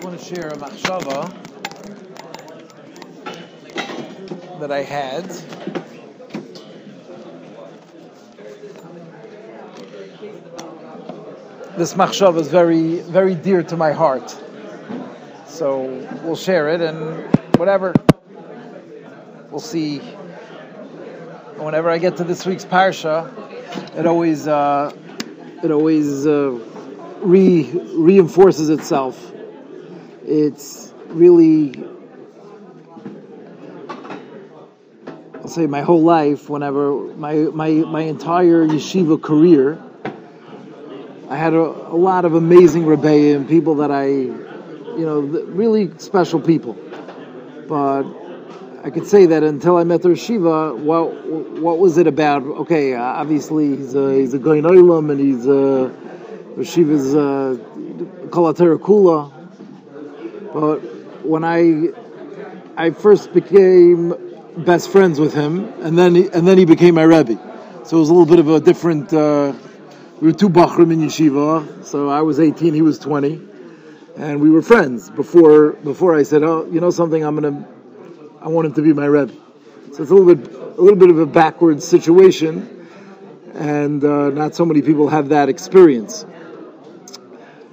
just want to share a machshava that I had. This machshava is very, very dear to my heart. So we'll share it and whatever. We'll see. Whenever I get to this week's parsha, it always, uh, it always uh, re reinforces itself. It's really, I'll say, my whole life. Whenever my my my entire yeshiva career, I had a, a lot of amazing rebbeim, people that I, you know, really special people. But I could say that until I met the Shiva, what what was it about? Okay, obviously he's a he's a Goyin and he's a Shiva's uh, Kalatera Kula. But when I I first became best friends with him, and then he, and then he became my rebbe. So it was a little bit of a different. Uh, we were two bachrim in yeshiva, so I was 18, he was 20, and we were friends before before I said, "Oh, you know something? I'm gonna, I want him to be my rebbe." So it's a little bit a little bit of a backwards situation, and uh, not so many people have that experience.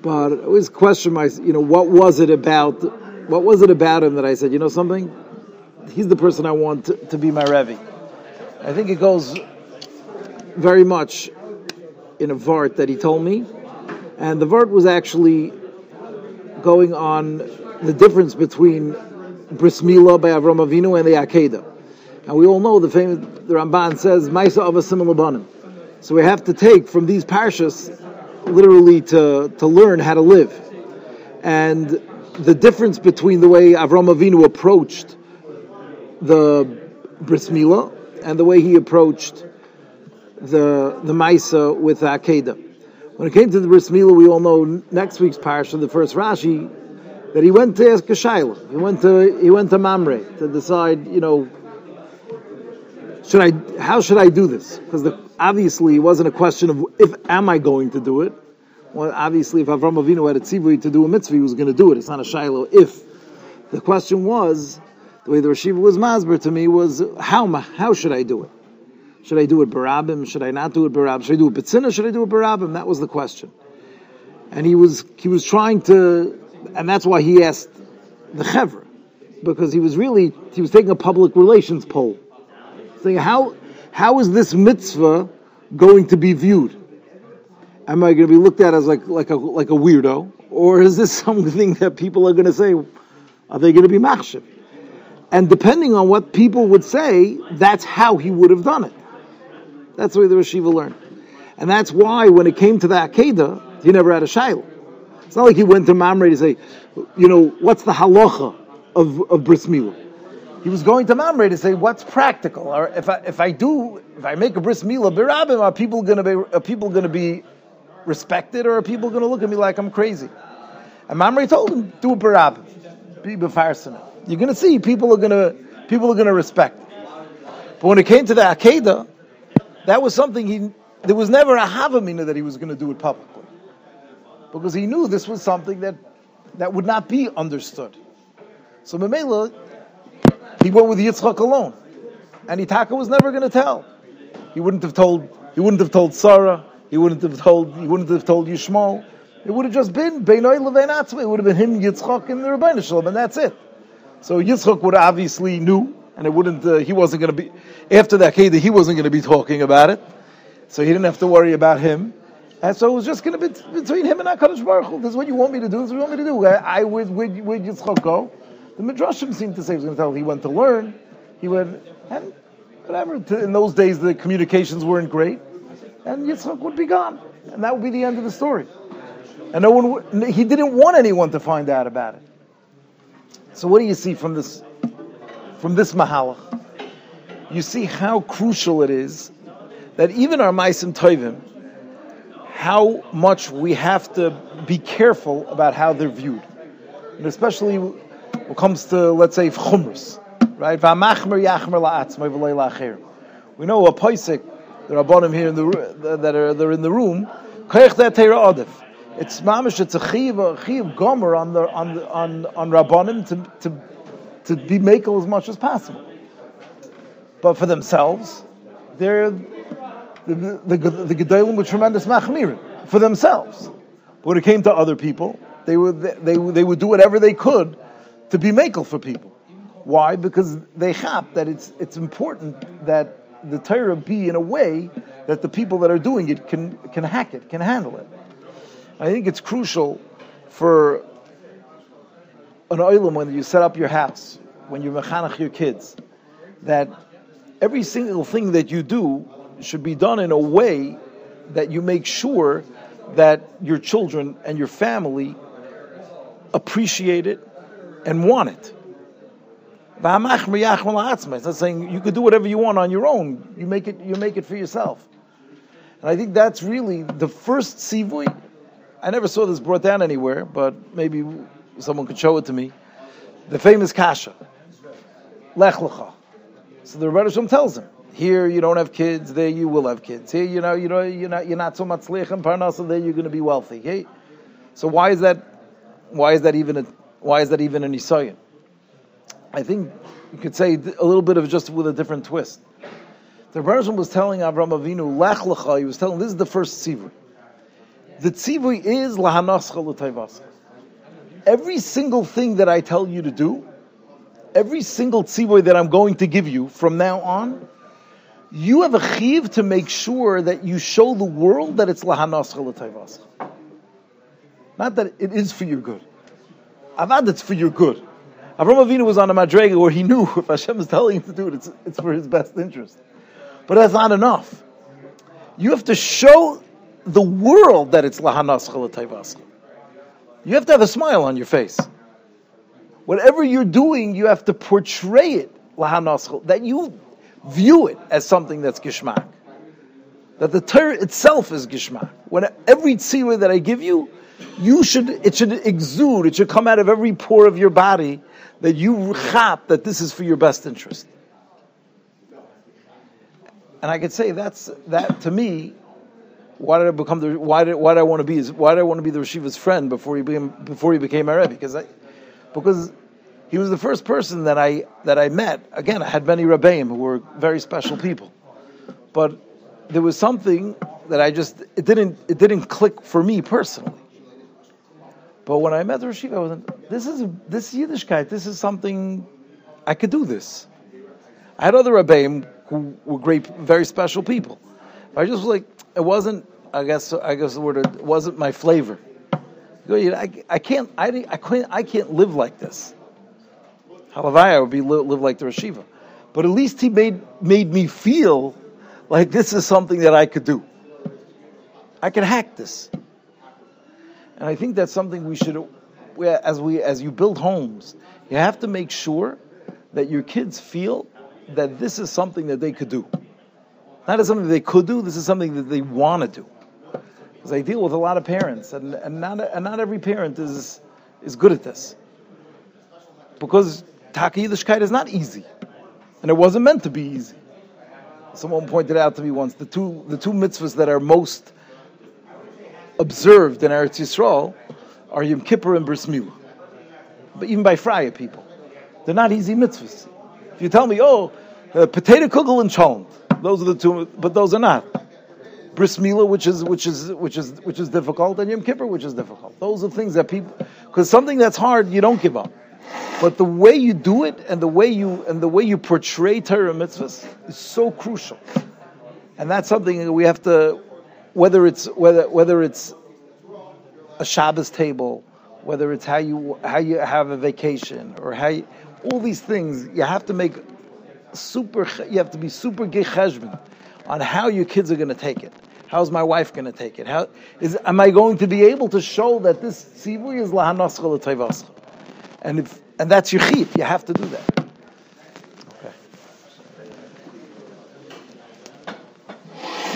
But I always question my, you know, what was it about? What was it about him that I said, you know, something? He's the person I want to, to be my rebbe. I think it goes very much in a vart that he told me, and the vart was actually going on the difference between bris milah by Avram Avinu and the Akedah. And we all know the famous the Ramban says Maisa of a similar So we have to take from these parshas literally to to learn how to live, and the difference between the way Avram Avinu approached the bris milah and the way he approached the the Maisa with the Akedah. When it came to the Bris Milah, we all know next week's parsha, the first Rashi, that he went to ask a Shaila. He went to he went to Mamre to decide, you know, should I how should I do this? Because obviously it wasn't a question of if am I going to do it. Well, obviously, if Avram Avinu had a tzivui to do a mitzvah, he was going to do it. It's not a Shaila. If the question was the way the Rashiva was masber to me was how how should I do it? Should I do it barabim? Should I not do it barabim? Should I do it betzina? Should I do it barabim? That was the question. And he was he was trying to, and that's why he asked the chevra, because he was really he was taking a public relations poll, saying how how is this mitzvah going to be viewed? Am I going to be looked at as like like a like a weirdo, or is this something that people are going to say? Are they going to be machshav? And depending on what people would say, that's how he would have done it. That's the way the Rashiva learned. And that's why when it came to the Akedah, he never had a Shaila. It's not like he went to Mamre to say, you know, what's the halacha of, of Bris Milah? He was going to Mamre to say, what's practical? Or if I, if I do, if I make a Bris Milah, Birabim, are people going to be, are people going to be respected or are people going to look at me like I'm crazy? And Mamre told him, do a Birabim. Be. You're going to see people are going to, people are going to respect. But when it came to the Akedah, that was something he, there was never a Havamina that he was going to do it publicly. Because he knew this was something that, that would not be understood. So Memela, he went with Yitzchak alone. And Itaka was never going to tell. He wouldn't have told, he wouldn't have told Sarah, he wouldn't have told, he wouldn't have told Yishmael. It would have just been Beinoi Levein. It would have been him, Yitzchak, and the Ribono Shel Olam, and that's it. So Yitzchak would obviously knew and it wouldn't. Uh, he wasn't going to be after that Akedah. He wasn't going to be talking about it, so he didn't have to worry about him. And so it was just going to be between him and Hakadosh Baruch Hu. This is what you want me to do. This is what you want me to do. I, I would would would Yitzchak go. The midrashim seemed to say he was going to tell. He went to learn. He went and whatever. In those days, the communications weren't great, and Yitzchak would be gone, and that would be the end of the story. And no one. He didn't want anyone to find out about it. So what do you see from this from this mahalach, you see how crucial it is that even our Maisim Tovim, how much we have to be careful about how they're viewed. And especially when it comes to, let's say, chumras, right? We know a paisik, the rabbanim here in the that are they're in the room. It's mamish. It's a chiv, a chiv gomer on the on on on rabbanim to to to be makel as much as possible. But for themselves, they're the the, the, the with tremendous machmirin for themselves. But when it came to other people, they would they, they would do whatever they could to be makel for people. Why? Because they chap that it's it's important that the Torah be in a way that the people that are doing it can can hack it, can handle it. I think it's crucial for an oilam when you set up your house, when you mechanach your kids, that every single thing that you do should be done in a way that you make sure that your children and your family appreciate it and want it. It's not saying you could do whatever you want on your own. You make it. You make it for yourself. And I think that's really the first tzivui. I never saw this brought down anywhere, but maybe someone could show it to me. The famous kasha, lech lecha. So the Rebbe Shem tells him, here you don't have kids, there you will have kids. Here you know you know you're not you're not so much and parnasa, there you're going to be wealthy. Hey, so why is that? Why is that even a why is that even an isayin? I think you could say a little bit of just with a different twist. The Rebbe was telling Avram Avinu, Lech lecha, he was telling, this is the first tzivui. The tzivui is lahanascha l'tayvascha. Every single thing that I tell you to do, every single tzivui that I'm going to give you from now on, you have a chiv to make sure that you show the world that it's lahanascha l'tayvascha. Not that it is for your good. Avad, it's for your good. Avram Avinu was on a madrega where he knew if Hashem is telling him to do it, it's, it's for his best interest. But that's not enough. You have to show the world that it's lahanascha l'tayvascha. You have to have a smile on your face. Whatever you're doing, you have to portray it lahanas that you view it as something that's gishmak. That the Torah itself is gishmak. When every tzivah that I give you, you should it should exude, it should come out of every pore of your body that you chap that this is for your best interest. And I could say that's that to me. Why did I become the? Why did why did I want to be? Why did I want to be the Rishiva's friend before he became before he became a Rebbe? Because I, because he was the first person that I that I met. Again, I had many Rebbeim who were very special people, but there was something that I just it didn't it didn't click for me personally. But when I met the Rishiva, I was this is this Yiddishkeit. This is something I could do this. I had other Rebbeim who were great, very special people. I just was like, it wasn't. I guess I guess the word it wasn't my flavor. I, I can't. I, I can't. I can't live like this. Halavaya would be live, like the Rishiva, but at least he made made me feel like this is something that I could do. I could hack this. And I think that's something we should, as we as you build homes, you have to make sure that your kids feel that this is something that they could do. Not as something they could do. This is something that they want to do. Because I deal with a lot of parents, and, and not and not every parent is is good at this. Because Taka Yiddishkeit is not easy, and it wasn't meant to be easy. Someone pointed out to me once the two the two mitzvahs that are most observed in Eretz Yisrael are Yom Kippur and Bris Milah. But even by Fraya people, they're not easy mitzvahs. If you tell me, oh, uh, potato kugel and cholent, those are the two, but those are not. Bris Milah, which is which is which is which is difficult, and Yom Kippur, which is difficult. Those are things that people, because something that's hard, you don't give up. But the way you do it, and the way you and the way you portray Torah mitzvahs, is so crucial, and that's something that we have to whether it's whether whether it's a Shabbos table, whether it's how you how you have a vacation or how you, all these things, you have to make super. You have to be super gecheshbon on how your kids are going to take it. How's my wife going to take it? How is am I going to be able to show that this tzivui is lahanoscha And if and that's your chip, you have to do that.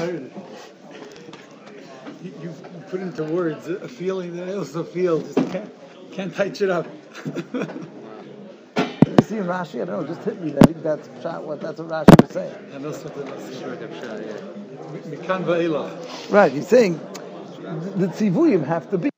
Okay put into words a feeling that I also feel. Just can't can't touch it up. you see in Rashi, I don't know, just hit me. I think that's what that's what Rashi was saying. And that's what the Right, he's saying the tzivuyim have to be.